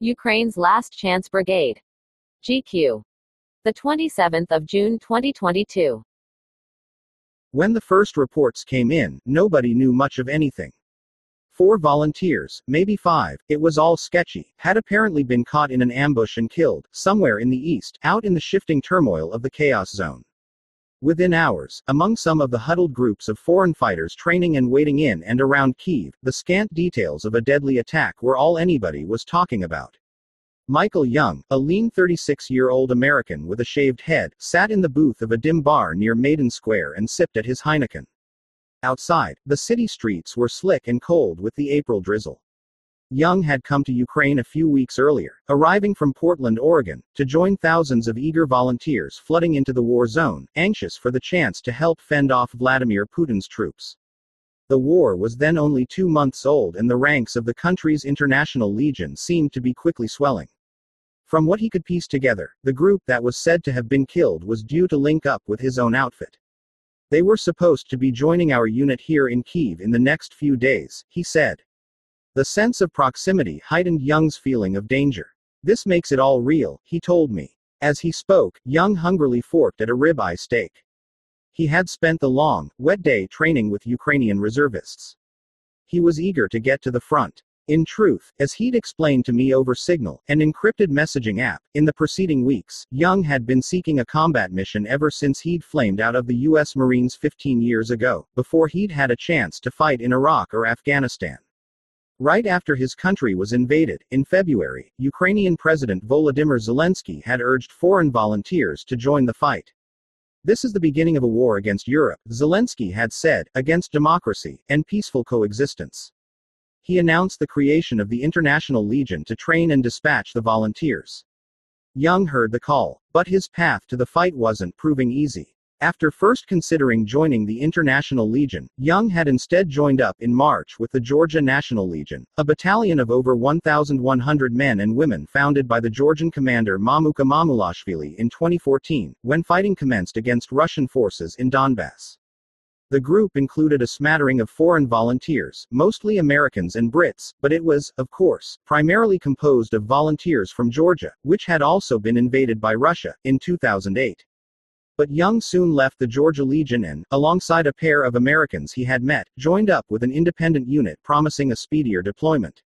Ukraine's Last Chance Brigade. GQ. The 27th of June 2022. When the first reports came in, nobody knew much of anything. Four volunteers, maybe five, it was all sketchy, had apparently been caught in an ambush and killed, somewhere in the east, out in the shifting turmoil of the chaos zone. Within hours, among some of the huddled groups of foreign fighters training and waiting in and around Kiev, the scant details of a deadly attack were all anybody was talking about. Michael Young, a lean 36 year old American with a shaved head, sat in the booth of a dim bar near Maidan Square and sipped at his Heineken. Outside, the city streets were slick and cold with the April drizzle. Young had come to Ukraine a few weeks earlier, arriving from Portland, Oregon, to join thousands of eager volunteers flooding into the war zone, anxious for the chance to help fend off Vladimir Putin's troops. The war was then only two months old, and the ranks of the country's international legion seemed to be quickly swelling. From what he could piece together, the group that was said to have been killed was due to link up with his own outfit. They were supposed to be joining our unit here in Kiev in the next few days, he said. The sense of proximity heightened Young's feeling of danger. This makes it all real, he told me. As he spoke, Young hungrily forked at a ribeye steak. He had spent the long, wet day training with Ukrainian reservists. He was eager to get to the front. In truth, as he'd explained to me over Signal, an encrypted messaging app, in the preceding weeks, Young had been seeking a combat mission ever since he'd flamed out of the U.S. Marines 15 years ago, before he'd had a chance to fight in Iraq or Afghanistan. Right after his country was invaded, in February, Ukrainian President Volodymyr Zelensky had urged foreign volunteers to join the fight. This is the beginning of a war against Europe, Zelensky had said, against democracy and peaceful coexistence. He announced the creation of the International Legion to train and dispatch the volunteers. Young heard the call, but his path to the fight wasn't proving easy. After first considering joining the International Legion, Young had instead joined up in March with the Georgia National Legion, a battalion of over 1,100 men and women founded by the Georgian commander Mamuka Mamulashvili in 2014, when fighting commenced against Russian forces in Donbass. The group included a smattering of foreign volunteers, mostly Americans and Brits, but it was, of course, primarily composed of volunteers from Georgia, which had also been invaded by Russia, in 2008. But Young soon left the Georgia Legion and, alongside a pair of Americans he had met, joined up with an independent unit promising a speedier deployment.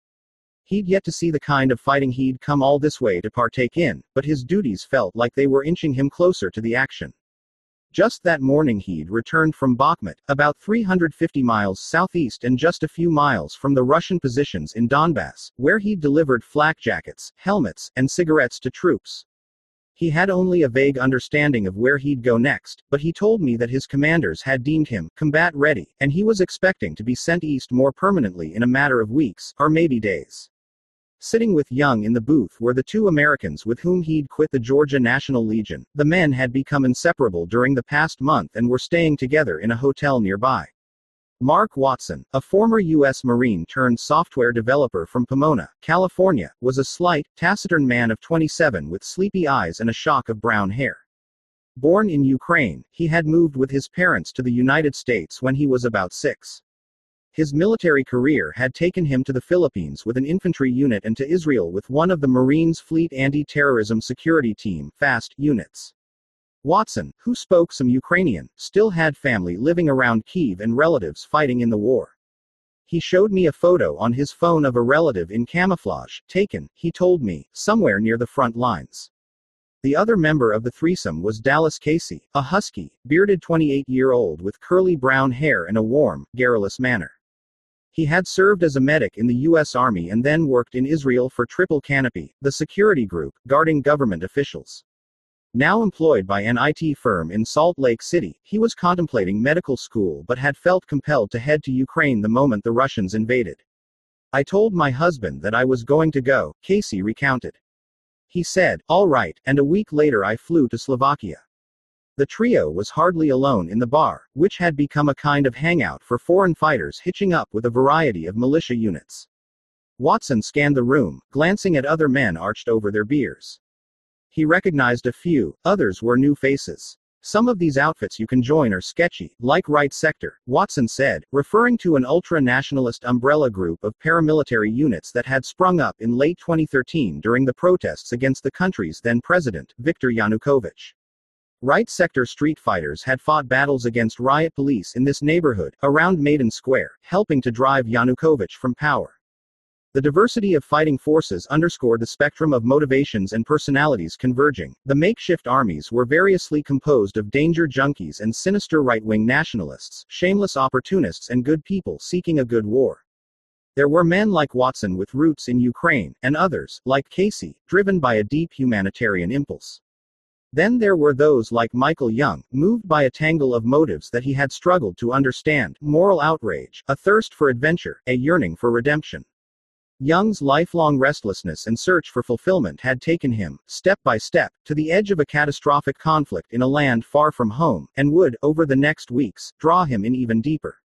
He'd yet to see the kind of fighting he'd come all this way to partake in, but his duties felt like they were inching him closer to the action. Just that morning he'd returned from Bakhmut, about 350 miles southeast and just a few miles from the Russian positions in Donbass, where he'd delivered flak jackets, helmets, and cigarettes to troops. He had only a vague understanding of where he'd go next, but he told me that his commanders had deemed him combat ready, and he was expecting to be sent east more permanently in a matter of weeks, or maybe days. Sitting with Young in the booth were the two Americans with whom he'd quit the Georgia National Legion. The men had become inseparable during the past month and were staying together in a hotel nearby. Mark Watson, a former U.S. Marine turned software developer from Pomona, California, was a slight, taciturn man of 27 with sleepy eyes and a shock of brown hair. Born in Ukraine, he had moved with his parents to the United States when he was about six. His military career had taken him to the Philippines with an infantry unit and to Israel with one of the Marines Fleet Anti Terrorism Security Team FAST units. Watson, who spoke some Ukrainian, still had family living around Kiev and relatives fighting in the war. He showed me a photo on his phone of a relative in camouflage, taken, he told me, somewhere near the front lines. The other member of the threesome was Dallas Casey, a husky, bearded 28 year old with curly brown hair and a warm, garrulous manner. He had served as a medic in the U.S. Army and then worked in Israel for Triple Canopy, the security group, guarding government officials. Now employed by an IT firm in Salt Lake City, he was contemplating medical school but had felt compelled to head to Ukraine the moment the Russians invaded. I told my husband that I was going to go, Casey recounted. He said, All right, and a week later I flew to Slovakia. The trio was hardly alone in the bar, which had become a kind of hangout for foreign fighters hitching up with a variety of militia units. Watson scanned the room, glancing at other men arched over their beers. He recognized a few, others were new faces. Some of these outfits you can join are sketchy, like Right Sector, Watson said, referring to an ultra nationalist umbrella group of paramilitary units that had sprung up in late 2013 during the protests against the country's then president, Viktor Yanukovych. Right sector street fighters had fought battles against riot police in this neighborhood, around Maidan Square, helping to drive Yanukovych from power. The diversity of fighting forces underscored the spectrum of motivations and personalities converging. The makeshift armies were variously composed of danger junkies and sinister right wing nationalists, shameless opportunists, and good people seeking a good war. There were men like Watson with roots in Ukraine, and others, like Casey, driven by a deep humanitarian impulse. Then there were those like Michael Young, moved by a tangle of motives that he had struggled to understand moral outrage, a thirst for adventure, a yearning for redemption. Young's lifelong restlessness and search for fulfillment had taken him, step by step, to the edge of a catastrophic conflict in a land far from home, and would, over the next weeks, draw him in even deeper.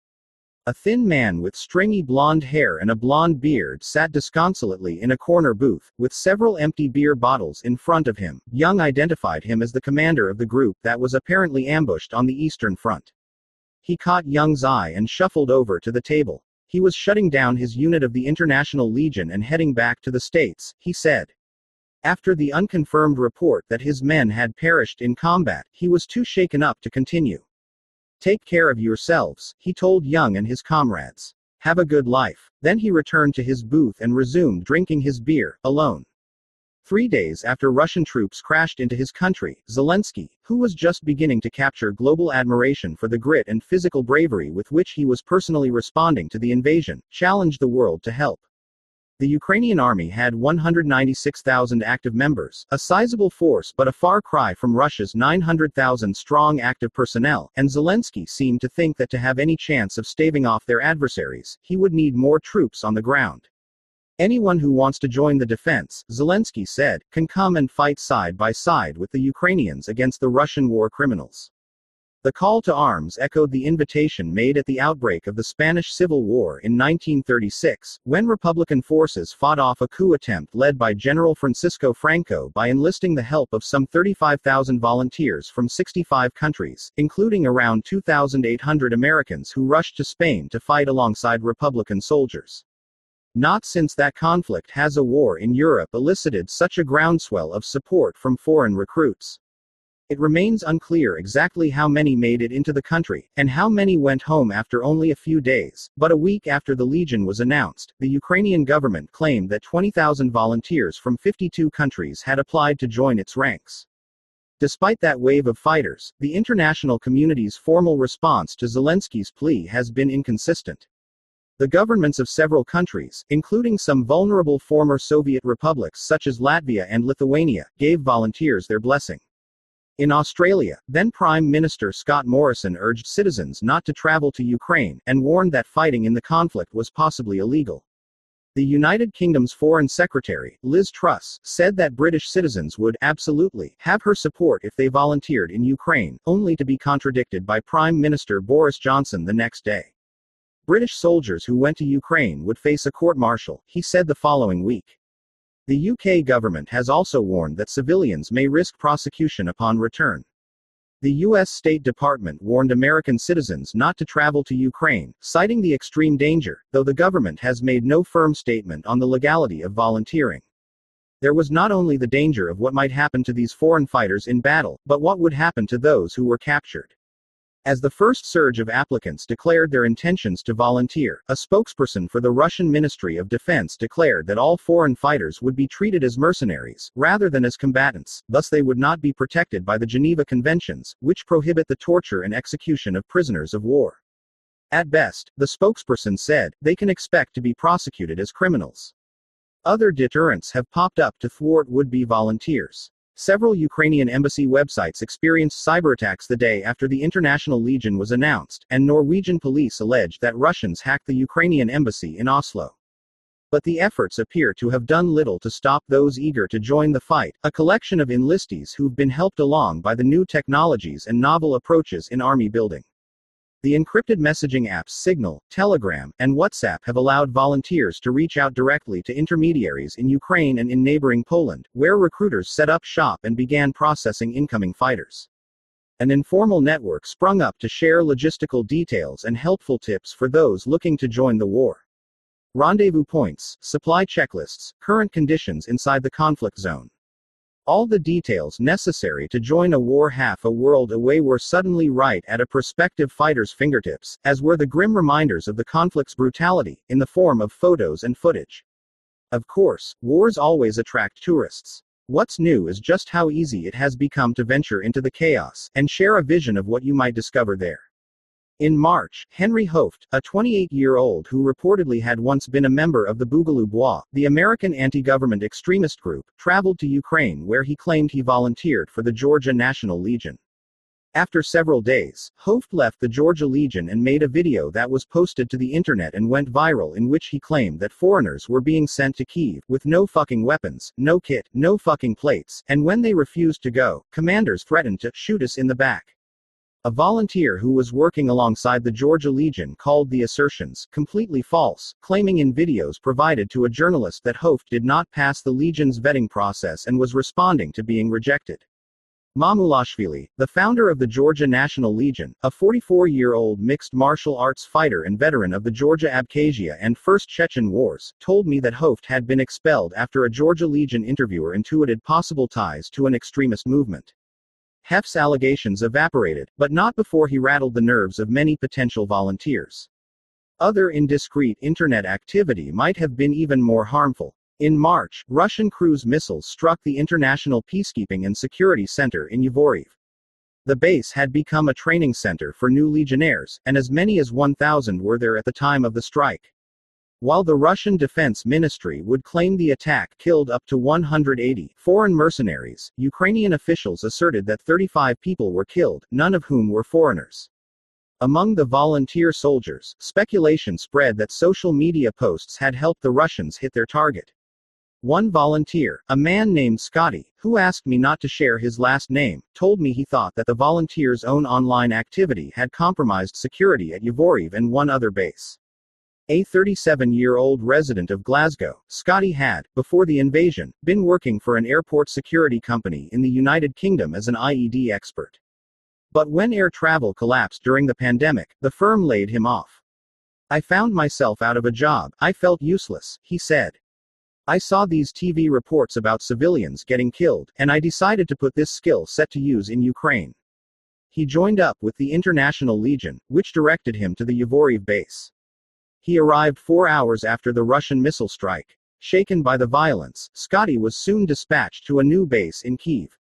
A thin man with stringy blonde hair and a blonde beard sat disconsolately in a corner booth, with several empty beer bottles in front of him. Young identified him as the commander of the group that was apparently ambushed on the Eastern Front. He caught Young's eye and shuffled over to the table. He was shutting down his unit of the International Legion and heading back to the States, he said. After the unconfirmed report that his men had perished in combat, he was too shaken up to continue. Take care of yourselves, he told Young and his comrades. Have a good life. Then he returned to his booth and resumed drinking his beer, alone. Three days after Russian troops crashed into his country, Zelensky, who was just beginning to capture global admiration for the grit and physical bravery with which he was personally responding to the invasion, challenged the world to help. The Ukrainian army had 196,000 active members, a sizable force but a far cry from Russia's 900,000 strong active personnel, and Zelensky seemed to think that to have any chance of staving off their adversaries, he would need more troops on the ground. Anyone who wants to join the defense, Zelensky said, can come and fight side by side with the Ukrainians against the Russian war criminals. The call to arms echoed the invitation made at the outbreak of the Spanish Civil War in 1936, when Republican forces fought off a coup attempt led by General Francisco Franco by enlisting the help of some 35,000 volunteers from 65 countries, including around 2,800 Americans who rushed to Spain to fight alongside Republican soldiers. Not since that conflict has a war in Europe elicited such a groundswell of support from foreign recruits. It remains unclear exactly how many made it into the country, and how many went home after only a few days, but a week after the Legion was announced, the Ukrainian government claimed that 20,000 volunteers from 52 countries had applied to join its ranks. Despite that wave of fighters, the international community's formal response to Zelensky's plea has been inconsistent. The governments of several countries, including some vulnerable former Soviet republics such as Latvia and Lithuania, gave volunteers their blessing. In Australia, then Prime Minister Scott Morrison urged citizens not to travel to Ukraine, and warned that fighting in the conflict was possibly illegal. The United Kingdom's Foreign Secretary, Liz Truss, said that British citizens would absolutely have her support if they volunteered in Ukraine, only to be contradicted by Prime Minister Boris Johnson the next day. British soldiers who went to Ukraine would face a court martial, he said the following week. The UK government has also warned that civilians may risk prosecution upon return. The U.S. State Department warned American citizens not to travel to Ukraine, citing the extreme danger, though the government has made no firm statement on the legality of volunteering. There was not only the danger of what might happen to these foreign fighters in battle, but what would happen to those who were captured. As the first surge of applicants declared their intentions to volunteer, a spokesperson for the Russian Ministry of Defense declared that all foreign fighters would be treated as mercenaries, rather than as combatants, thus, they would not be protected by the Geneva Conventions, which prohibit the torture and execution of prisoners of war. At best, the spokesperson said, they can expect to be prosecuted as criminals. Other deterrents have popped up to thwart would be volunteers. Several Ukrainian embassy websites experienced cyberattacks the day after the International Legion was announced, and Norwegian police alleged that Russians hacked the Ukrainian embassy in Oslo. But the efforts appear to have done little to stop those eager to join the fight, a collection of enlistees who've been helped along by the new technologies and novel approaches in army building. The encrypted messaging apps Signal, Telegram, and WhatsApp have allowed volunteers to reach out directly to intermediaries in Ukraine and in neighboring Poland, where recruiters set up shop and began processing incoming fighters. An informal network sprung up to share logistical details and helpful tips for those looking to join the war. Rendezvous points, supply checklists, current conditions inside the conflict zone. All the details necessary to join a war half a world away were suddenly right at a prospective fighter's fingertips, as were the grim reminders of the conflict's brutality, in the form of photos and footage. Of course, wars always attract tourists. What's new is just how easy it has become to venture into the chaos and share a vision of what you might discover there. In March, Henry Hoeft, a 28 year old who reportedly had once been a member of the Boogaloo Bois, the American anti government extremist group, traveled to Ukraine where he claimed he volunteered for the Georgia National Legion. After several days, Hoeft left the Georgia Legion and made a video that was posted to the internet and went viral in which he claimed that foreigners were being sent to Kiev with no fucking weapons, no kit, no fucking plates, and when they refused to go, commanders threatened to shoot us in the back. A volunteer who was working alongside the Georgia Legion called the assertions completely false, claiming in videos provided to a journalist that Hoeft did not pass the Legion's vetting process and was responding to being rejected. Mamulashvili, the founder of the Georgia National Legion, a 44 year old mixed martial arts fighter and veteran of the Georgia Abkhazia and First Chechen Wars, told me that Hoeft had been expelled after a Georgia Legion interviewer intuited possible ties to an extremist movement. Hoeft's allegations evaporated, but not before he rattled the nerves of many potential volunteers. Other indiscreet internet activity might have been even more harmful. In March, Russian cruise missiles struck the International Peacekeeping and Security Center in Yavoriv. The base had become a training center for new legionnaires, and as many as 1,000 were there at the time of the strike. While the Russian Defense Ministry would claim the attack killed up to 180 foreign mercenaries, Ukrainian officials asserted that 35 people were killed, none of whom were foreigners. Among the volunteer soldiers, speculation spread that social media posts had helped the Russians hit their target. One volunteer, a man named Scotty, who asked me not to share his last name, told me he thought that the volunteers' own online activity had compromised security at Yavoriv and one other base. A 37 year old resident of Glasgow, Scotty had, before the invasion, been working for an airport security company in the United Kingdom as an IED expert. But when air travel collapsed during the pandemic, the firm laid him off. I found myself out of a job, I felt useless, he said. I saw these TV reports about civilians getting killed, and I decided to put this skill set to use in Ukraine. He joined up with the International Legion, which directed him to the Yavoriv base. He arrived four hours after the Russian missile strike. Shaken by the violence, Scotty was soon dispatched to a new base in Kiev.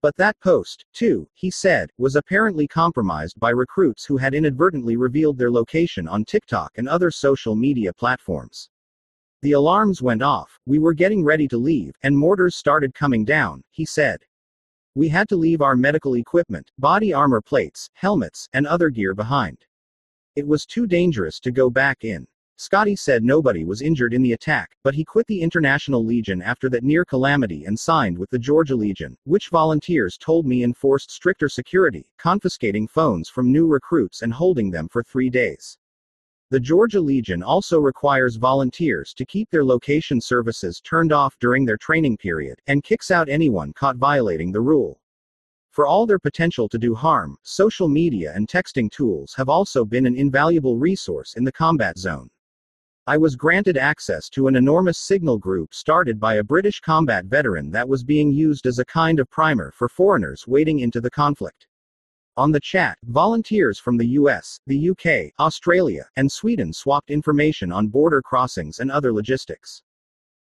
But that post, too, he said, was apparently compromised by recruits who had inadvertently revealed their location on TikTok and other social media platforms. The alarms went off, we were getting ready to leave, and mortars started coming down, he said. We had to leave our medical equipment, body armor plates, helmets, and other gear behind. It was too dangerous to go back in. Scotty said nobody was injured in the attack, but he quit the International Legion after that near calamity and signed with the Georgia Legion, which volunteers told me enforced stricter security, confiscating phones from new recruits and holding them for three days. The Georgia Legion also requires volunteers to keep their location services turned off during their training period, and kicks out anyone caught violating the rule. For all their potential to do harm, social media and texting tools have also been an invaluable resource in the combat zone. I was granted access to an enormous signal group started by a British combat veteran that was being used as a kind of primer for foreigners wading into the conflict. On the chat, volunteers from the US, the UK, Australia, and Sweden swapped information on border crossings and other logistics.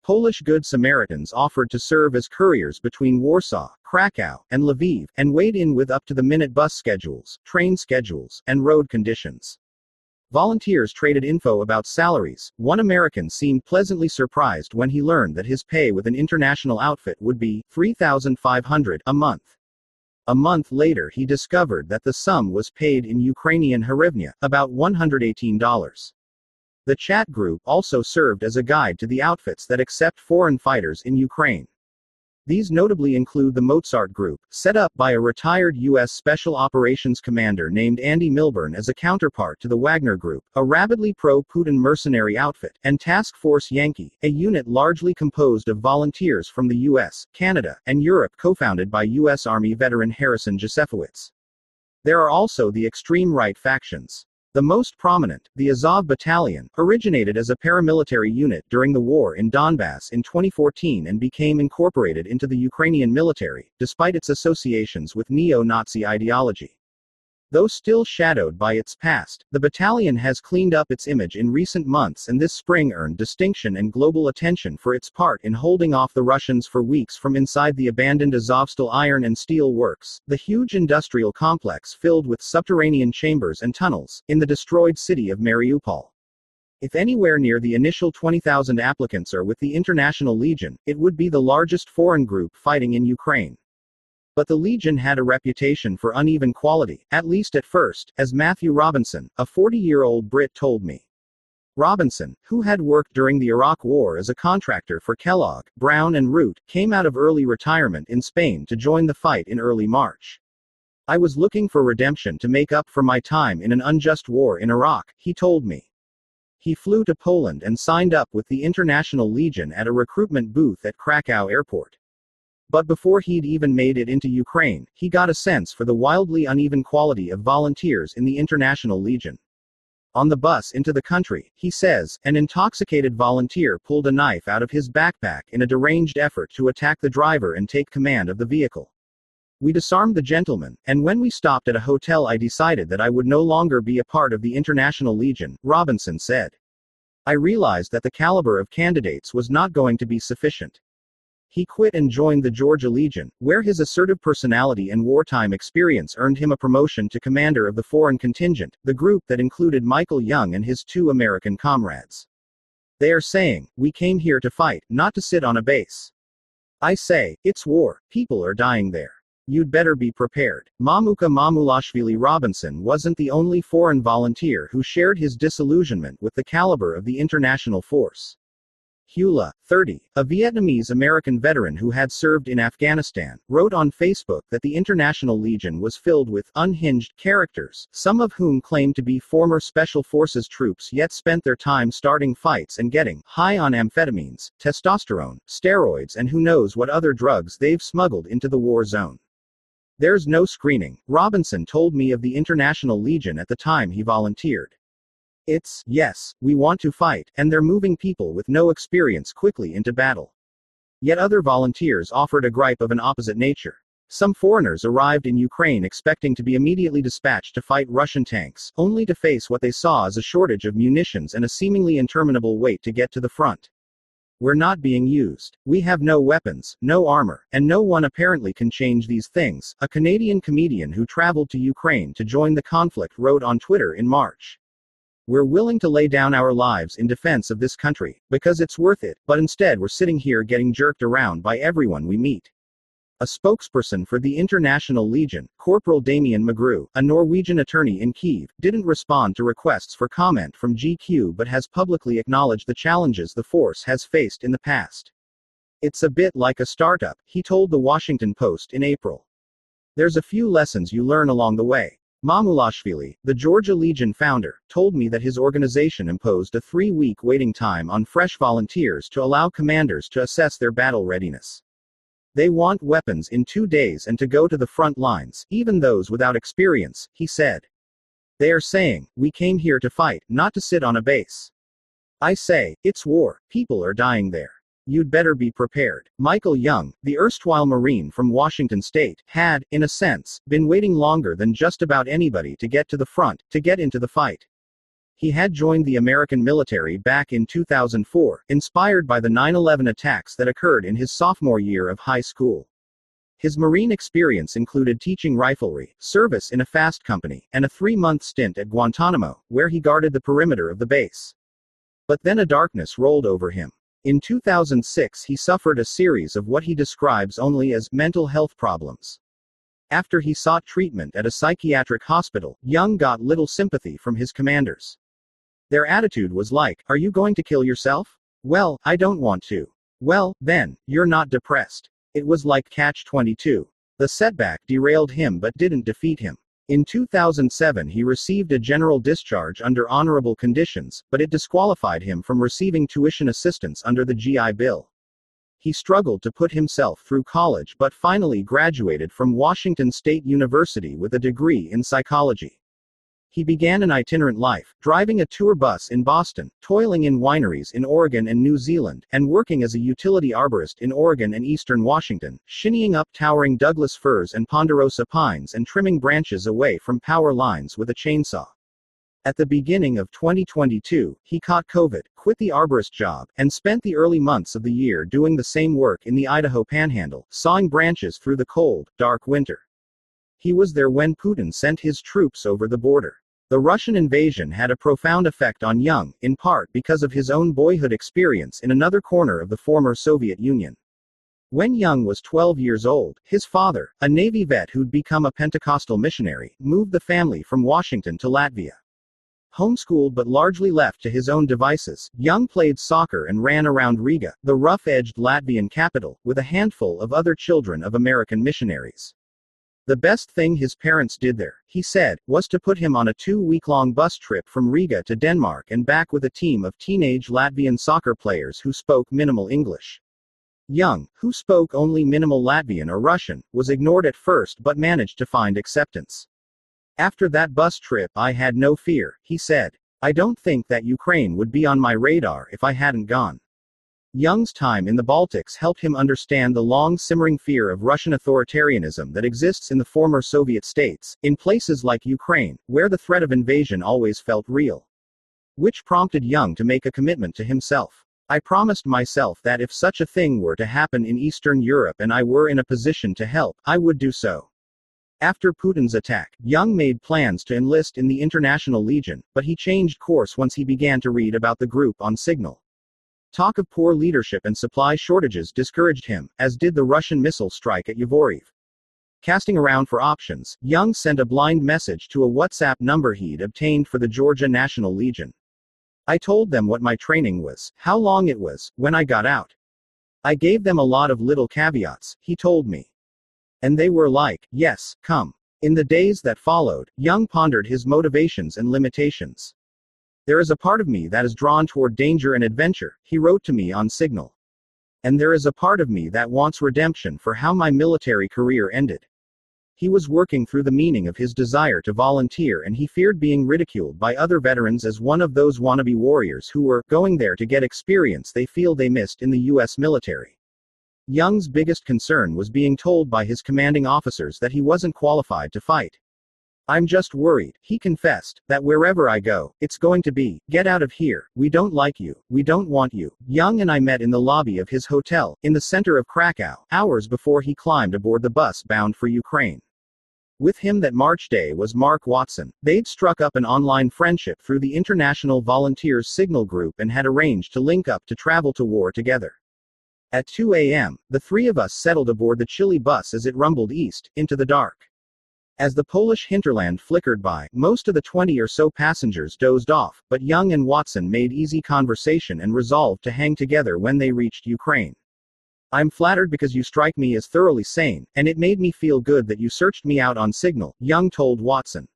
Polish Good Samaritans offered to serve as couriers between Warsaw, Krakow, and Lviv, and weighed in with up to the minute bus schedules, train schedules, and road conditions. Volunteers traded info about salaries. One American seemed pleasantly surprised when he learned that his pay with an international outfit would be 3500 a month. A month later, he discovered that the sum was paid in Ukrainian hryvnia, about $118. The chat group also served as a guide to the outfits that accept foreign fighters in Ukraine. These notably include the Mozart Group, set up by a retired U.S. Special Operations Commander named Andy Milburn as a counterpart to the Wagner Group, a rabidly pro Putin mercenary outfit, and Task Force Yankee, a unit largely composed of volunteers from the U.S., Canada, and Europe co founded by U.S. Army veteran Harrison Jozefowicz. There are also the extreme right factions. The most prominent, the Azov Battalion, originated as a paramilitary unit during the war in Donbass in 2014 and became incorporated into the Ukrainian military, despite its associations with neo Nazi ideology. Though still shadowed by its past, the battalion has cleaned up its image in recent months and this spring earned distinction and global attention for its part in holding off the Russians for weeks from inside the abandoned Azovstal iron and steel works, the huge industrial complex filled with subterranean chambers and tunnels, in the destroyed city of Mariupol. If anywhere near the initial 20,000 applicants are with the International Legion, it would be the largest foreign group fighting in Ukraine. But the Legion had a reputation for uneven quality, at least at first, as Matthew Robinson, a 40 year old Brit, told me. Robinson, who had worked during the Iraq War as a contractor for Kellogg, Brown, and Root, came out of early retirement in Spain to join the fight in early March. I was looking for redemption to make up for my time in an unjust war in Iraq, he told me. He flew to Poland and signed up with the International Legion at a recruitment booth at Krakow Airport. But before he'd even made it into Ukraine, he got a sense for the wildly uneven quality of volunteers in the International Legion. On the bus into the country, he says, an intoxicated volunteer pulled a knife out of his backpack in a deranged effort to attack the driver and take command of the vehicle. We disarmed the gentleman, and when we stopped at a hotel, I decided that I would no longer be a part of the International Legion, Robinson said. I realized that the caliber of candidates was not going to be sufficient. He quit and joined the Georgia Legion, where his assertive personality and wartime experience earned him a promotion to commander of the foreign contingent, the group that included Michael Young and his two American comrades. They are saying, We came here to fight, not to sit on a base. I say, it's war, people are dying there. You'd better be prepared. Mamuka Mamulashvili Robinson wasn't the only foreign volunteer who shared his disillusionment with the caliber of the international force. Hula, 30, a Vietnamese American veteran who had served in Afghanistan, wrote on Facebook that the International Legion was filled with unhinged characters, some of whom claimed to be former Special Forces troops yet spent their time starting fights and getting high on amphetamines, testosterone, steroids, and who knows what other drugs they've smuggled into the war zone. There's no screening, Robinson told me of the International Legion at the time he volunteered. It's, yes, we want to fight, and they're moving people with no experience quickly into battle. Yet other volunteers offered a gripe of an opposite nature. Some foreigners arrived in Ukraine expecting to be immediately dispatched to fight Russian tanks, only to face what they saw as a shortage of munitions and a seemingly interminable wait to get to the front. We're not being used. We have no weapons, no armor, and no one apparently can change these things, a Canadian comedian who traveled to Ukraine to join the conflict wrote on Twitter in March. We're willing to lay down our lives in defense of this country, because it's worth it, but instead we're sitting here getting jerked around by everyone we meet. A spokesperson for the International Legion, Corporal Damien Magrou, a Norwegian attorney in Kiev, didn't respond to requests for comment from GQ but has publicly acknowledged the challenges the force has faced in the past. It's a bit like a startup, he told the Washington Post in April. There's a few lessons you learn along the way. Mamulashvili, the Georgia Legion founder, told me that his organization imposed a three week waiting time on fresh volunteers to allow commanders to assess their battle readiness. They want weapons in two days and to go to the front lines, even those without experience, he said. They are saying, We came here to fight, not to sit on a base. I say, it's war, people are dying there. You'd better be prepared. Michael Young, the erstwhile Marine from Washington State, had, in a sense, been waiting longer than just about anybody to get to the front, to get into the fight. He had joined the American military back in 2004, inspired by the 9 11 attacks that occurred in his sophomore year of high school. His Marine experience included teaching riflery, service in a fast company, and a three month stint at Guantanamo, where he guarded the perimeter of the base. But then a darkness rolled over him. In 2006, he suffered a series of what he describes only as mental health problems. After he sought treatment at a psychiatric hospital, Young got little sympathy from his commanders. Their attitude was like, Are you going to kill yourself? Well, I don't want to. Well, then, you're not depressed. It was like Catch 22. The setback derailed him but didn't defeat him. In 2007 he received a general discharge under honorable conditions, but it disqualified him from receiving tuition assistance under the GI Bill. He struggled to put himself through college but finally graduated from Washington State University with a degree in psychology. He began an itinerant life, driving a tour bus in Boston, toiling in wineries in Oregon and New Zealand, and working as a utility arborist in Oregon and eastern Washington, shinnying up towering Douglas firs and ponderosa pines and trimming branches away from power lines with a chainsaw. At the beginning of 2022, he caught COVID, quit the arborist job, and spent the early months of the year doing the same work in the Idaho panhandle, sawing branches through the cold, dark winter. He was there when Putin sent his troops over the border. The Russian invasion had a profound effect on Young, in part because of his own boyhood experience in another corner of the former Soviet Union. When Young was 12 years old, his father, a Navy vet who'd become a Pentecostal missionary, moved the family from Washington to Latvia. Homeschooled but largely left to his own devices, Young played soccer and ran around Riga, the rough edged Latvian capital, with a handful of other children of American missionaries. The best thing his parents did there, he said, was to put him on a two week long bus trip from Riga to Denmark and back with a team of teenage Latvian soccer players who spoke minimal English. Young, who spoke only minimal Latvian or Russian, was ignored at first but managed to find acceptance. After that bus trip, I had no fear, he said. I don't think that Ukraine would be on my radar if I hadn't gone. Young's time in the Baltics helped him understand the long simmering fear of Russian authoritarianism that exists in the former Soviet states, in places like Ukraine, where the threat of invasion always felt real. Which prompted Young to make a commitment to himself. I promised myself that if such a thing were to happen in Eastern Europe and I were in a position to help, I would do so. After Putin's attack, Young made plans to enlist in the International Legion, but he changed course once he began to read about the group on Signal. Talk of poor leadership and supply shortages discouraged him, as did the Russian missile strike at Yavoriv. Casting around for options, Young sent a blind message to a WhatsApp number he'd obtained for the Georgia National Legion. I told them what my training was, how long it was, when I got out. I gave them a lot of little caveats, he told me. And they were like, yes, come. In the days that followed, Young pondered his motivations and limitations. There is a part of me that is drawn toward danger and adventure, he wrote to me on Signal. And there is a part of me that wants redemption for how my military career ended. He was working through the meaning of his desire to volunteer and he feared being ridiculed by other veterans as one of those wannabe warriors who were going there to get experience they feel they missed in the U.S. military. Young's biggest concern was being told by his commanding officers that he wasn't qualified to fight. I'm just worried, he confessed, that wherever I go, it's going to be, get out of here, we don't like you, we don't want you. Young and I met in the lobby of his hotel, in the center of Krakow, hours before he climbed aboard the bus bound for Ukraine. With him that March day was Mark Watson. They'd struck up an online friendship through the International Volunteers Signal Group and had arranged to link up to travel to war together. At 2 a.m., the three of us settled aboard the chilly bus as it rumbled east, into the dark. As the Polish hinterland flickered by, most of the 20 or so passengers dozed off, but Young and Watson made easy conversation and resolved to hang together when they reached Ukraine. I'm flattered because you strike me as thoroughly sane, and it made me feel good that you searched me out on Signal, Young told Watson.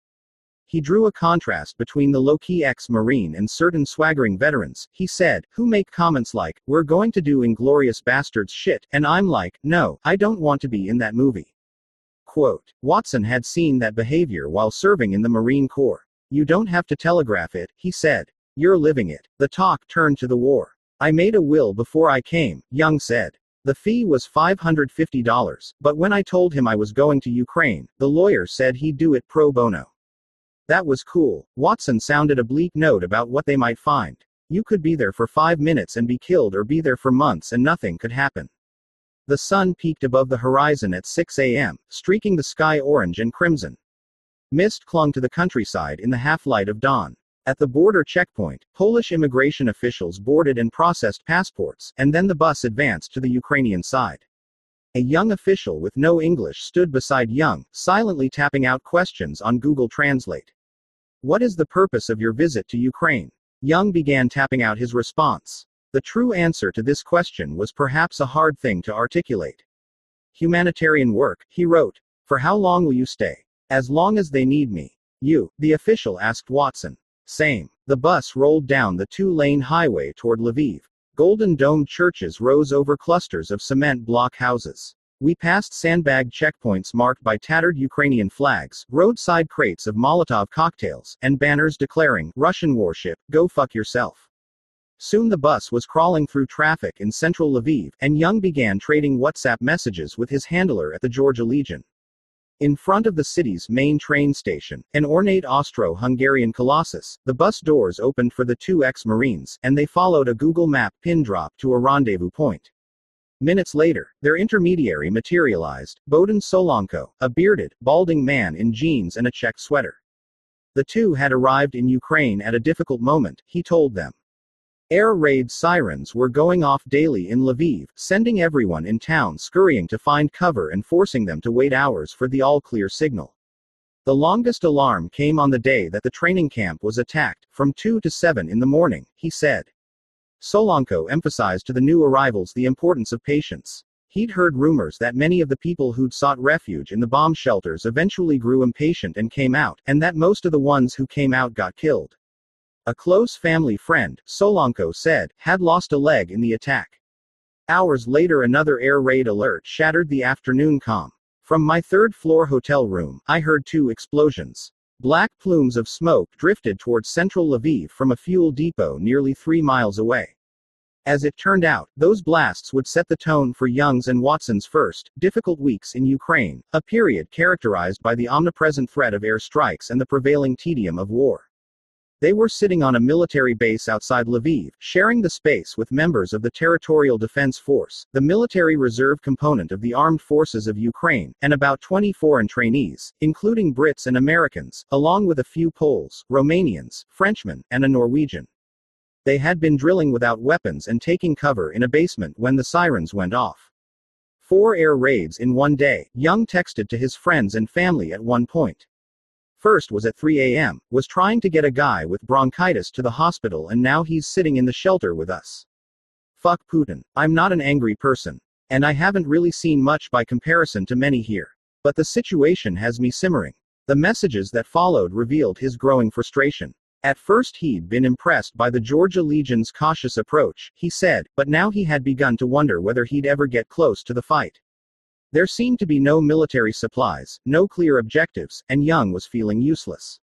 He drew a contrast between the low key ex Marine and certain swaggering veterans, he said, who make comments like, We're going to do inglorious bastards shit, and I'm like, No, I don't want to be in that movie. Quote Watson had seen that behavior while serving in the Marine Corps. You don't have to telegraph it, he said. You're living it. The talk turned to the war. I made a will before I came, Young said. The fee was $550, but when I told him I was going to Ukraine, the lawyer said he'd do it pro bono. That was cool. Watson sounded a bleak note about what they might find. You could be there for five minutes and be killed, or be there for months and nothing could happen. The sun peaked above the horizon at 6 a.m., streaking the sky orange and crimson. Mist clung to the countryside in the half light of dawn. At the border checkpoint, Polish immigration officials boarded and processed passports, and then the bus advanced to the Ukrainian side. A young official with no English stood beside Young, silently tapping out questions on Google Translate. What is the purpose of your visit to Ukraine? Young began tapping out his response. The true answer to this question was perhaps a hard thing to articulate. Humanitarian work, he wrote. For how long will you stay? As long as they need me. You, the official asked Watson. Same. The bus rolled down the two lane highway toward Lviv. Golden domed churches rose over clusters of cement block houses. We passed sandbag checkpoints marked by tattered Ukrainian flags, roadside crates of Molotov cocktails, and banners declaring, Russian warship, go fuck yourself. Soon the bus was crawling through traffic in central Lviv, and Young began trading WhatsApp messages with his handler at the Georgia Legion. In front of the city's main train station, an ornate Austro Hungarian colossus, the bus doors opened for the two ex Marines, and they followed a Google Map pin drop to a rendezvous point. Minutes later, their intermediary materialized Bohdan Solonko, a bearded, balding man in jeans and a check sweater. The two had arrived in Ukraine at a difficult moment, he told them. Air raid sirens were going off daily in Lviv, sending everyone in town scurrying to find cover and forcing them to wait hours for the all clear signal. The longest alarm came on the day that the training camp was attacked, from 2 to 7 in the morning, he said. Solonko emphasized to the new arrivals the importance of patience. He'd heard rumors that many of the people who'd sought refuge in the bomb shelters eventually grew impatient and came out, and that most of the ones who came out got killed. A close family friend, Solonko said, had lost a leg in the attack. Hours later, another air raid alert shattered the afternoon calm. From my third floor hotel room, I heard two explosions. Black plumes of smoke drifted towards central Lviv from a fuel depot nearly three miles away. As it turned out, those blasts would set the tone for Young's and Watson's first, difficult weeks in Ukraine, a period characterized by the omnipresent threat of air strikes and the prevailing tedium of war. They were sitting on a military base outside Lviv, sharing the space with members of the Territorial Defense Force, the military reserve component of the armed forces of Ukraine, and about 20 foreign trainees, including Brits and Americans, along with a few Poles, Romanians, Frenchmen, and a Norwegian. They had been drilling without weapons and taking cover in a basement when the sirens went off. Four air raids in one day, Young texted to his friends and family at one point. First was at 3 a.m., was trying to get a guy with bronchitis to the hospital and now he's sitting in the shelter with us. Fuck Putin. I'm not an angry person. And I haven't really seen much by comparison to many here. But the situation has me simmering. The messages that followed revealed his growing frustration. At first, he'd been impressed by the Georgia Legion's cautious approach, he said, but now he had begun to wonder whether he'd ever get close to the fight. There seemed to be no military supplies, no clear objectives, and Young was feeling useless.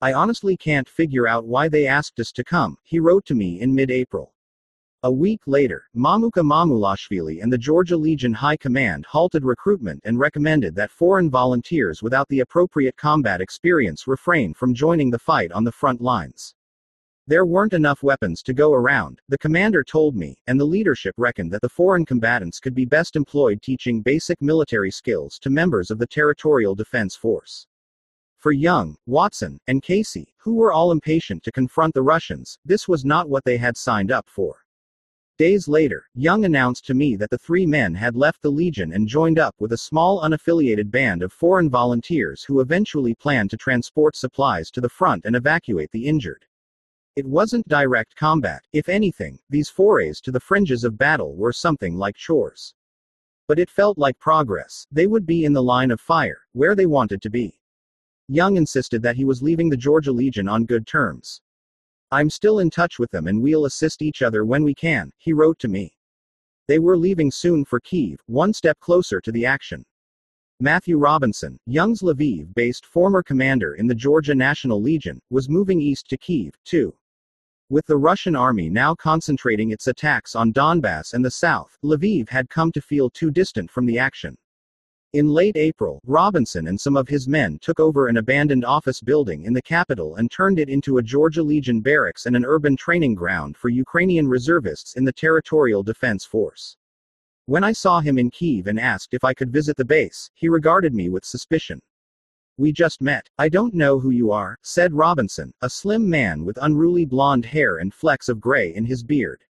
I honestly can't figure out why they asked us to come, he wrote to me in mid April. A week later, Mamuka Mamulashvili and the Georgia Legion High Command halted recruitment and recommended that foreign volunteers without the appropriate combat experience refrain from joining the fight on the front lines. There weren't enough weapons to go around, the commander told me, and the leadership reckoned that the foreign combatants could be best employed teaching basic military skills to members of the Territorial Defense Force. For Young, Watson, and Casey, who were all impatient to confront the Russians, this was not what they had signed up for. Days later, Young announced to me that the three men had left the Legion and joined up with a small unaffiliated band of foreign volunteers who eventually planned to transport supplies to the front and evacuate the injured. It wasn't direct combat, if anything, these forays to the fringes of battle were something like chores. But it felt like progress, they would be in the line of fire, where they wanted to be. Young insisted that he was leaving the Georgia Legion on good terms. I'm still in touch with them and we'll assist each other when we can, he wrote to me. They were leaving soon for Kiev, one step closer to the action. Matthew Robinson, Young's Lviv based former commander in the Georgia National Legion, was moving east to Kiev, too. With the Russian army now concentrating its attacks on Donbass and the south, Lviv had come to feel too distant from the action. In late April, Robinson and some of his men took over an abandoned office building in the capital and turned it into a Georgia Legion barracks and an urban training ground for Ukrainian reservists in the Territorial Defense Force. When I saw him in Kiev and asked if I could visit the base, he regarded me with suspicion. We just met. I don't know who you are, said Robinson, a slim man with unruly blonde hair and flecks of gray in his beard.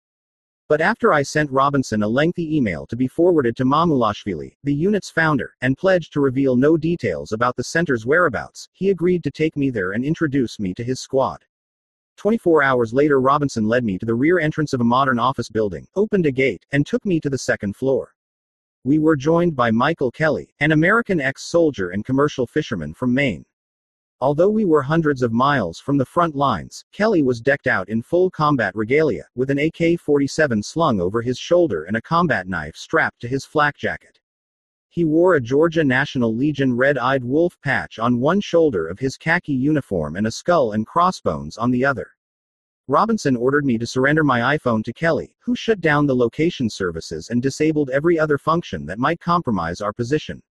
But after I sent Robinson a lengthy email to be forwarded to Mamulashvili, the unit's founder, and pledged to reveal no details about the center's whereabouts, he agreed to take me there and introduce me to his squad. 24 hours later, Robinson led me to the rear entrance of a modern office building, opened a gate, and took me to the second floor. We were joined by Michael Kelly, an American ex soldier and commercial fisherman from Maine. Although we were hundreds of miles from the front lines, Kelly was decked out in full combat regalia, with an AK 47 slung over his shoulder and a combat knife strapped to his flak jacket. He wore a Georgia National Legion red eyed wolf patch on one shoulder of his khaki uniform and a skull and crossbones on the other. Robinson ordered me to surrender my iPhone to Kelly, who shut down the location services and disabled every other function that might compromise our position.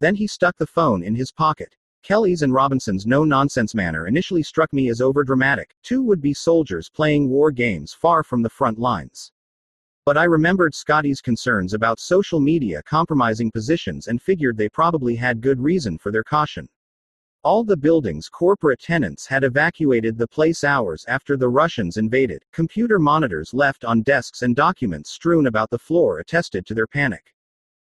Then he stuck the phone in his pocket. Kelly's and Robinson's no nonsense manner initially struck me as overdramatic, two would be soldiers playing war games far from the front lines. But I remembered Scotty's concerns about social media compromising positions and figured they probably had good reason for their caution. All the building's corporate tenants had evacuated the place hours after the Russians invaded, computer monitors left on desks and documents strewn about the floor attested to their panic.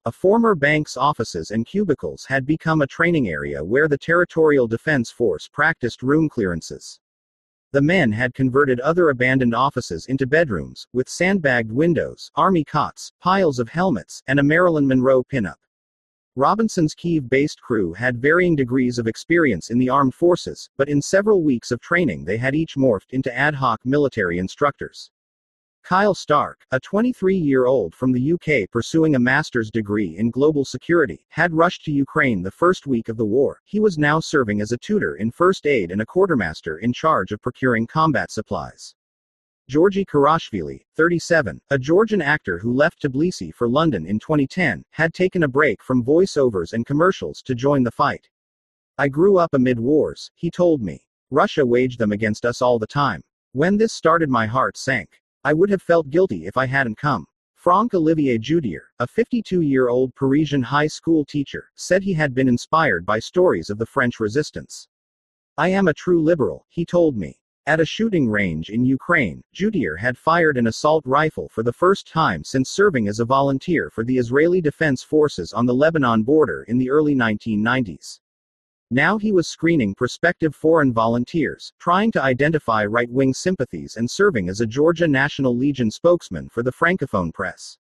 A former bank's offices and cubicles had become a training area where the Territorial Defense Force practiced room clearances. The men had converted other abandoned offices into bedrooms, with sandbagged windows, army cots, piles of helmets, and a Marilyn Monroe pinup. Robinson's Kiev based crew had varying degrees of experience in the armed forces, but in several weeks of training they had each morphed into ad hoc military instructors. Kyle Stark, a 23 year old from the UK pursuing a master's degree in global security, had rushed to Ukraine the first week of the war. He was now serving as a tutor in first aid and a quartermaster in charge of procuring combat supplies. Georgi Karashvili, 37, a Georgian actor who left Tbilisi for London in 2010, had taken a break from voiceovers and commercials to join the fight. I grew up amid wars, he told me. Russia waged them against us all the time. When this started, my heart sank. I would have felt guilty if I hadn't come. Franck Olivier Judier, a 52 year old Parisian high school teacher, said he had been inspired by stories of the French resistance. I am a true liberal, he told me. At a shooting range in Ukraine, Judier had fired an assault rifle for the first time since serving as a volunteer for the Israeli Defense Forces on the Lebanon border in the early 1990s. Now he was screening prospective foreign volunteers, trying to identify right wing sympathies, and serving as a Georgia National Legion spokesman for the Francophone press.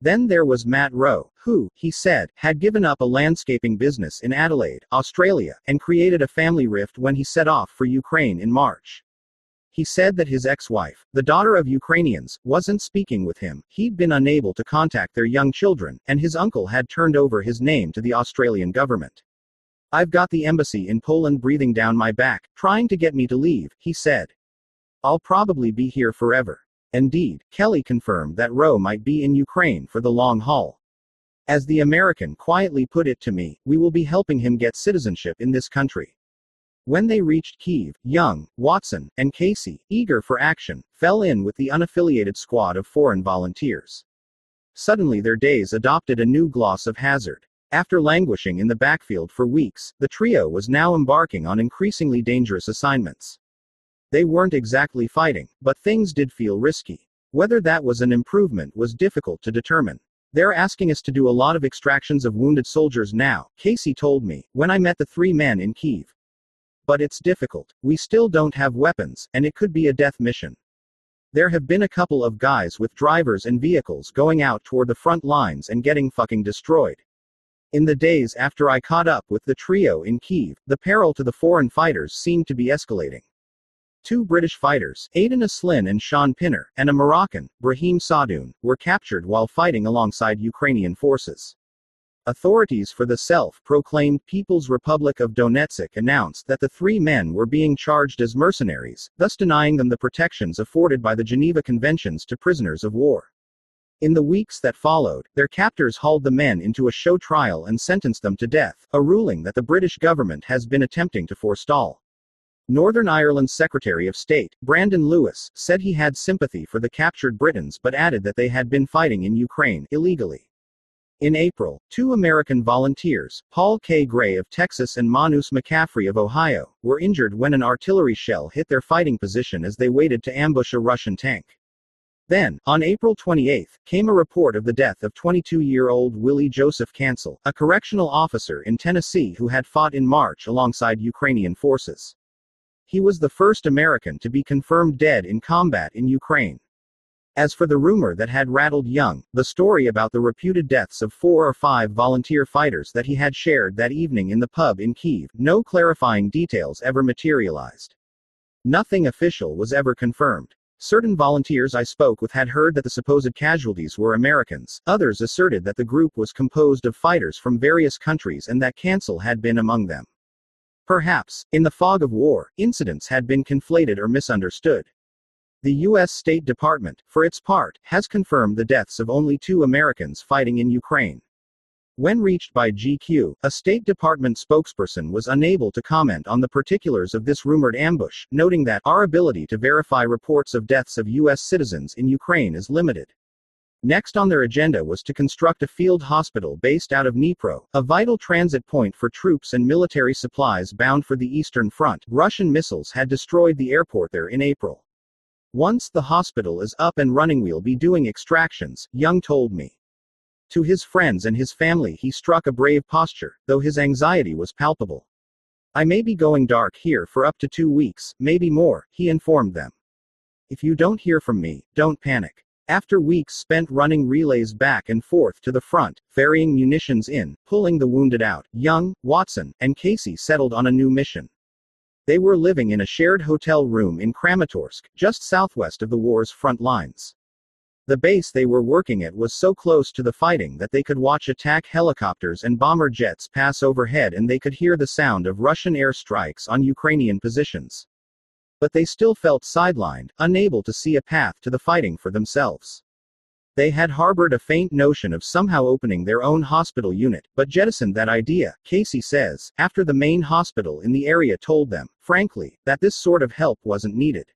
Then there was Matt Rowe, who, he said, had given up a landscaping business in Adelaide, Australia, and created a family rift when he set off for Ukraine in March. He said that his ex wife, the daughter of Ukrainians, wasn't speaking with him, he'd been unable to contact their young children, and his uncle had turned over his name to the Australian government. I've got the embassy in Poland breathing down my back, trying to get me to leave, he said. I'll probably be here forever. Indeed, Kelly confirmed that Roe might be in Ukraine for the long haul. As the American quietly put it to me, we will be helping him get citizenship in this country. When they reached Kiev, Young, Watson, and Casey, eager for action, fell in with the unaffiliated squad of foreign volunteers. Suddenly their days adopted a new gloss of hazard. After languishing in the backfield for weeks, the trio was now embarking on increasingly dangerous assignments. They weren't exactly fighting, but things did feel risky. Whether that was an improvement was difficult to determine. They're asking us to do a lot of extractions of wounded soldiers now, Casey told me, when I met the three men in Kiev. But it's difficult. We still don't have weapons, and it could be a death mission. There have been a couple of guys with drivers and vehicles going out toward the front lines and getting fucking destroyed. In the days after I caught up with the trio in Kiev, the peril to the foreign fighters seemed to be escalating. Two British fighters, Aiden Aslin and Shaun Pinner, and a Moroccan, Brahim Saadoun, were captured while fighting alongside Ukrainian forces. Authorities for the self proclaimed People's Republic of Donetsk announced that the three men were being charged as mercenaries, thus denying them the protections afforded by the Geneva Conventions to prisoners of war. In the weeks that followed, their captors hauled the men into a show trial and sentenced them to death, a ruling that the British government has been attempting to forestall. Northern Ireland's Secretary of State, Brandon Lewis, said he had sympathy for the captured Britons but added that they had been fighting in Ukraine illegally. In April, two American volunteers, Paul K. Gray of Texas and Manus McCaffery of Ohio, were injured when an artillery shell hit their fighting position as they waited to ambush a Russian tank. Then, on April 28, came a report of the death of 22 year old Willie Joseph Cancel, a correctional officer in Tennessee who had fought in March alongside Ukrainian forces. He was the first American to be confirmed dead in combat in Ukraine. As for the rumor that had rattled Young, the story about the reputed deaths of four or five volunteer fighters that he had shared that evening in the pub in Kiev, no clarifying details ever materialized. Nothing official was ever confirmed. Certain volunteers I spoke with had heard that the supposed casualties were Americans, others asserted that the group was composed of fighters from various countries and that Cancel had been among them. Perhaps, in the fog of war, incidents had been conflated or misunderstood. The U.S. State Department, for its part, has confirmed the deaths of only two Americans fighting in Ukraine. When reached by GQ, a State Department spokesperson was unable to comment on the particulars of this rumored ambush, noting that our ability to verify reports of deaths of U.S. citizens in Ukraine is limited. Next on their agenda was to construct a field hospital based out of Dnipro, a vital transit point for troops and military supplies bound for the Eastern Front. Russian missiles had destroyed the airport there in April. Once the hospital is up and running, we'll be doing extractions, Young told me. To his friends and his family, he struck a brave posture, though his anxiety was palpable. I may be going dark here for up to two weeks, maybe more, he informed them. If you don't hear from me, don't panic. After weeks spent running relays back and forth to the front, ferrying munitions in, pulling the wounded out, Young, Watson, and Casey settled on a new mission. They were living in a shared hotel room in Kramatorsk, just southwest of the war's front lines. The base they were working at was so close to the fighting that they could watch attack helicopters and bomber jets pass overhead and they could hear the sound of Russian airstrikes on Ukrainian positions. But they still felt sidelined, unable to see a path to the fighting for themselves. They had harbored a faint notion of somehow opening their own hospital unit, but jettisoned that idea, Casey says, after the main hospital in the area told them, frankly, that this sort of help wasn't needed.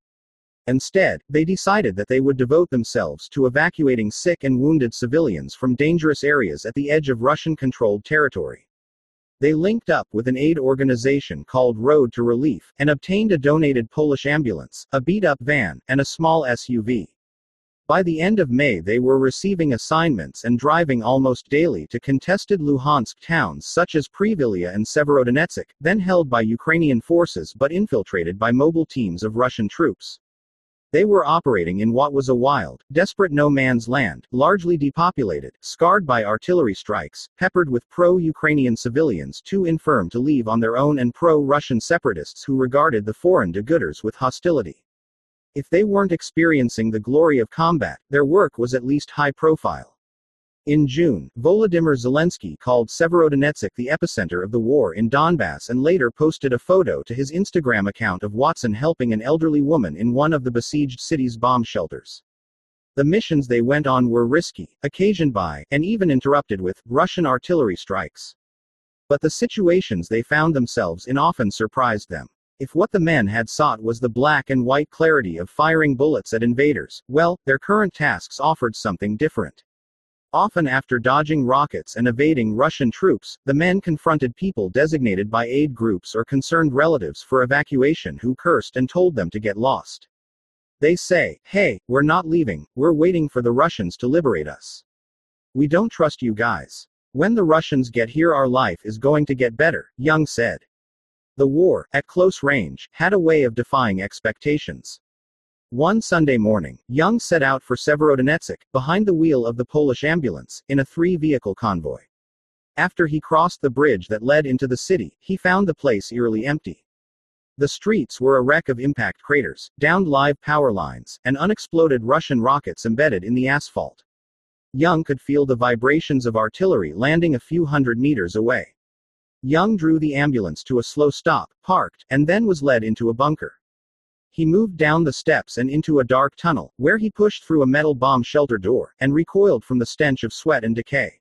Instead, they decided that they would devote themselves to evacuating sick and wounded civilians from dangerous areas at the edge of Russian controlled territory. They linked up with an aid organization called Road to Relief and obtained a donated Polish ambulance, a beat up van, and a small SUV. By the end of May, they were receiving assignments and driving almost daily to contested Luhansk towns such as Privilia and Severodonetsk, then held by Ukrainian forces but infiltrated by mobile teams of Russian troops. They were operating in what was a wild, desperate no man's land, largely depopulated, scarred by artillery strikes, peppered with pro Ukrainian civilians too infirm to leave on their own and pro Russian separatists who regarded the foreign do gooders with hostility. If they weren't experiencing the glory of combat, their work was at least high profile. In June, Volodymyr Zelensky called Severodonetsk the epicenter of the war in Donbass and later posted a photo to his Instagram account of Watson helping an elderly woman in one of the besieged city's bomb shelters. The missions they went on were risky, occasioned by, and even interrupted with, Russian artillery strikes. But the situations they found themselves in often surprised them. If what the men had sought was the black and white clarity of firing bullets at invaders, well, their current tasks offered something different. Often after dodging rockets and evading Russian troops, the men confronted people designated by aid groups or concerned relatives for evacuation who cursed and told them to get lost. They say, hey, we're not leaving, we're waiting for the Russians to liberate us. We don't trust you guys. When the Russians get here, our life is going to get better, Young said. The war, at close range, had a way of defying expectations. One Sunday morning, Young set out for Severodonetsk, behind the wheel of the Polish ambulance, in a three vehicle convoy. After he crossed the bridge that led into the city, he found the place eerily empty. The streets were a wreck of impact craters, downed live power lines, and unexploded Russian rockets embedded in the asphalt. Young could feel the vibrations of artillery landing a few hundred meters away. Young drew the ambulance to a slow stop, parked, and then was led into a bunker. He moved down the steps and into a dark tunnel, where he pushed through a metal bomb shelter door, and recoiled from the stench of sweat and decay.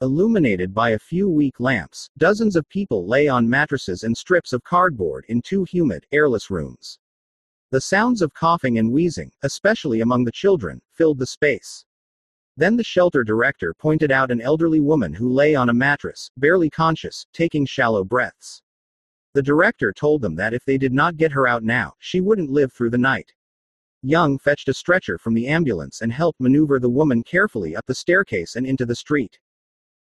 Illuminated by a few weak lamps, dozens of people lay on mattresses and strips of cardboard in two humid, airless rooms. The sounds of coughing and wheezing, especially among the children, filled the space. Then the shelter director pointed out an elderly woman who lay on a mattress, barely conscious, taking shallow breaths. The director told them that if they did not get her out now, she wouldn't live through the night. Young fetched a stretcher from the ambulance and helped maneuver the woman carefully up the staircase and into the street.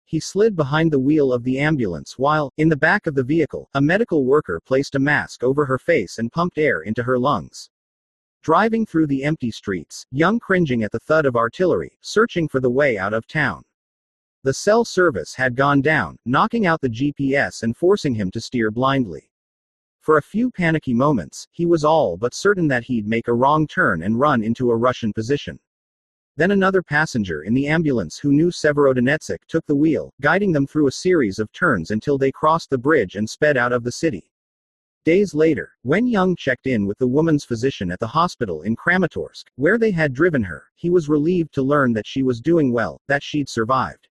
He slid behind the wheel of the ambulance while, in the back of the vehicle, a medical worker placed a mask over her face and pumped air into her lungs. Driving through the empty streets, Young cringing at the thud of artillery, searching for the way out of town. The cell service had gone down, knocking out the GPS and forcing him to steer blindly. For a few panicky moments, he was all but certain that he'd make a wrong turn and run into a Russian position. Then another passenger in the ambulance who knew Severodonetsk took the wheel, guiding them through a series of turns until they crossed the bridge and sped out of the city. Days later, when Young checked in with the woman's physician at the hospital in Kramatorsk, where they had driven her, he was relieved to learn that she was doing well, that she'd survived.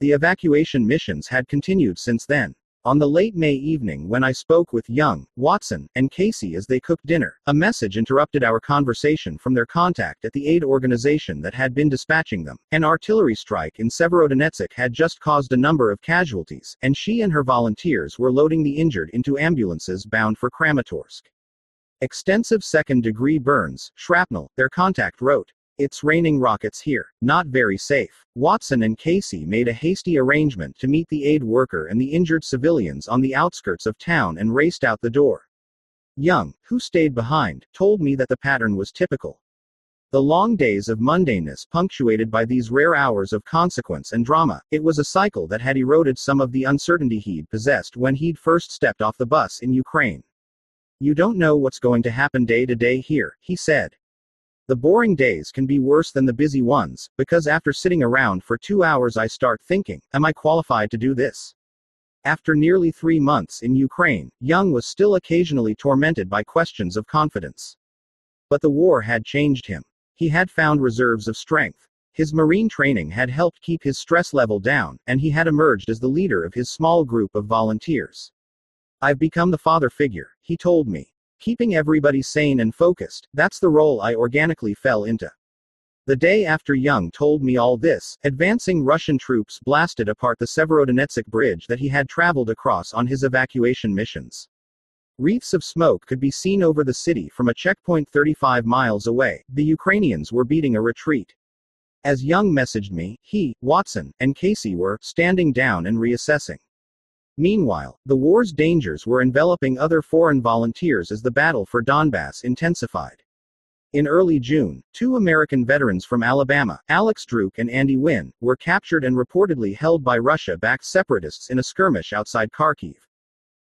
The evacuation missions had continued since then. On the late May evening, when I spoke with Young, Watson, and Casey as they cooked dinner, a message interrupted our conversation from their contact at the aid organization that had been dispatching them. An artillery strike in Severodonetsk had just caused a number of casualties, and she and her volunteers were loading the injured into ambulances bound for Kramatorsk. Extensive second degree burns, shrapnel, their contact wrote. It's raining rockets here. Not very safe. Watson and Casey made a hasty arrangement to meet the aid worker and the injured civilians on the outskirts of town and raced out the door. Young, who stayed behind, told me that the pattern was typical. The long days of mundaneness punctuated by these rare hours of consequence and drama, it was a cycle that had eroded some of the uncertainty he'd possessed when he'd first stepped off the bus in Ukraine. You don't know what's going to happen day to day here, he said. The boring days can be worse than the busy ones, because after sitting around for two hours, I start thinking, Am I qualified to do this? After nearly three months in Ukraine, Young was still occasionally tormented by questions of confidence. But the war had changed him. He had found reserves of strength. His Marine training had helped keep his stress level down, and he had emerged as the leader of his small group of volunteers. I've become the father figure, he told me. Keeping everybody sane and focused, that's the role I organically fell into. The day after Young told me all this, advancing Russian troops blasted apart the Severodonetsk bridge that he had traveled across on his evacuation missions. Wreaths of smoke could be seen over the city from a checkpoint 35 miles away. The Ukrainians were beating a retreat. As Young messaged me, he, Watson, and Casey were standing down and reassessing. Meanwhile, the war's dangers were enveloping other foreign volunteers as the battle for Donbass intensified. In early June, two American veterans from Alabama, Alex Drueke and Andy Huynh, were captured and reportedly held by Russia backed separatists in a skirmish outside Kharkiv.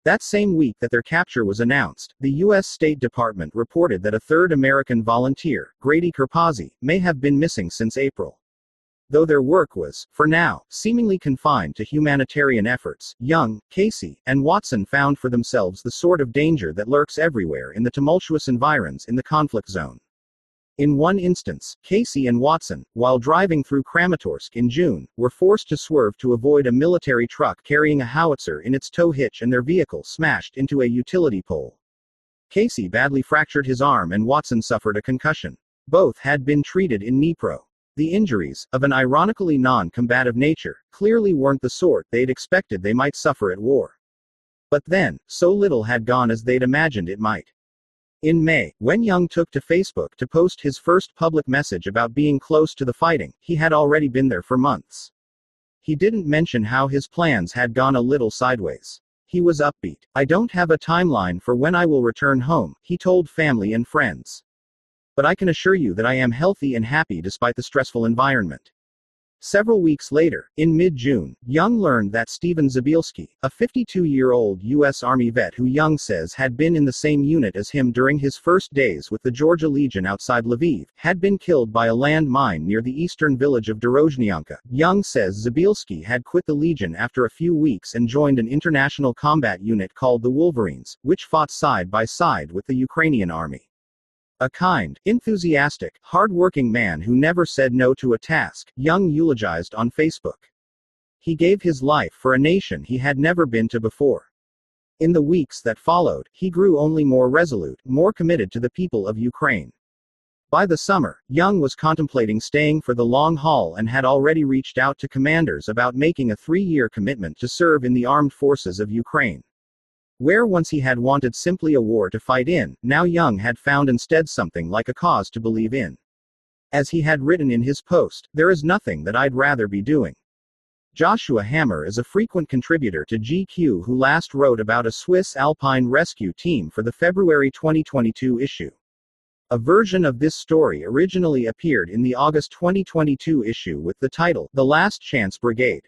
That same week that their capture was announced, the U.S. State Department reported that a third American volunteer, Grady Kurpasi, may have been missing since April. Though their work was, for now, seemingly confined to humanitarian efforts, Young, Casey, and Watson found for themselves the sort of danger that lurks everywhere in the tumultuous environs in the conflict zone. In one instance, Casey and Watson, while driving through Kramatorsk in June, were forced to swerve to avoid a military truck carrying a howitzer in its tow hitch and their vehicle smashed into a utility pole. Casey badly fractured his arm and Watson suffered a concussion. Both had been treated in Dnipro. The injuries, of an ironically non combative nature, clearly weren't the sort they'd expected they might suffer at war. But then, so little had gone as they'd imagined it might. In May, when Young took to Facebook to post his first public message about being close to the fighting, he had already been there for months. He didn't mention how his plans had gone a little sideways. He was upbeat. I don't have a timeline for when I will return home, he told family and friends. But I can assure you that I am healthy and happy despite the stressful environment. Several weeks later, in mid June, Young learned that Stephen Zabielski, a 52 year old U.S. Army vet who Young says had been in the same unit as him during his first days with the Georgia Legion outside Lviv, had been killed by a land mine near the eastern village of Dorozhnyanka. Young says Zabielski had quit the Legion after a few weeks and joined an international combat unit called the Wolverines, which fought side by side with the Ukrainian army. A kind, enthusiastic, hard-working man who never said no to a task, Young eulogized on Facebook. He gave his life for a nation he had never been to before. In the weeks that followed, he grew only more resolute, more committed to the people of Ukraine. By the summer, Young was contemplating staying for the long haul and had already reached out to commanders about making a three year commitment to serve in the armed forces of Ukraine. Where once he had wanted simply a war to fight in, now Young had found instead something like a cause to believe in. As he had written in his post, there is nothing that I'd rather be doing. Joshua Hammer is a frequent contributor to GQ who last wrote about a Swiss alpine rescue team for the February 2022 issue. A version of this story originally appeared in the August 2022 issue with the title The Last Chance Brigade.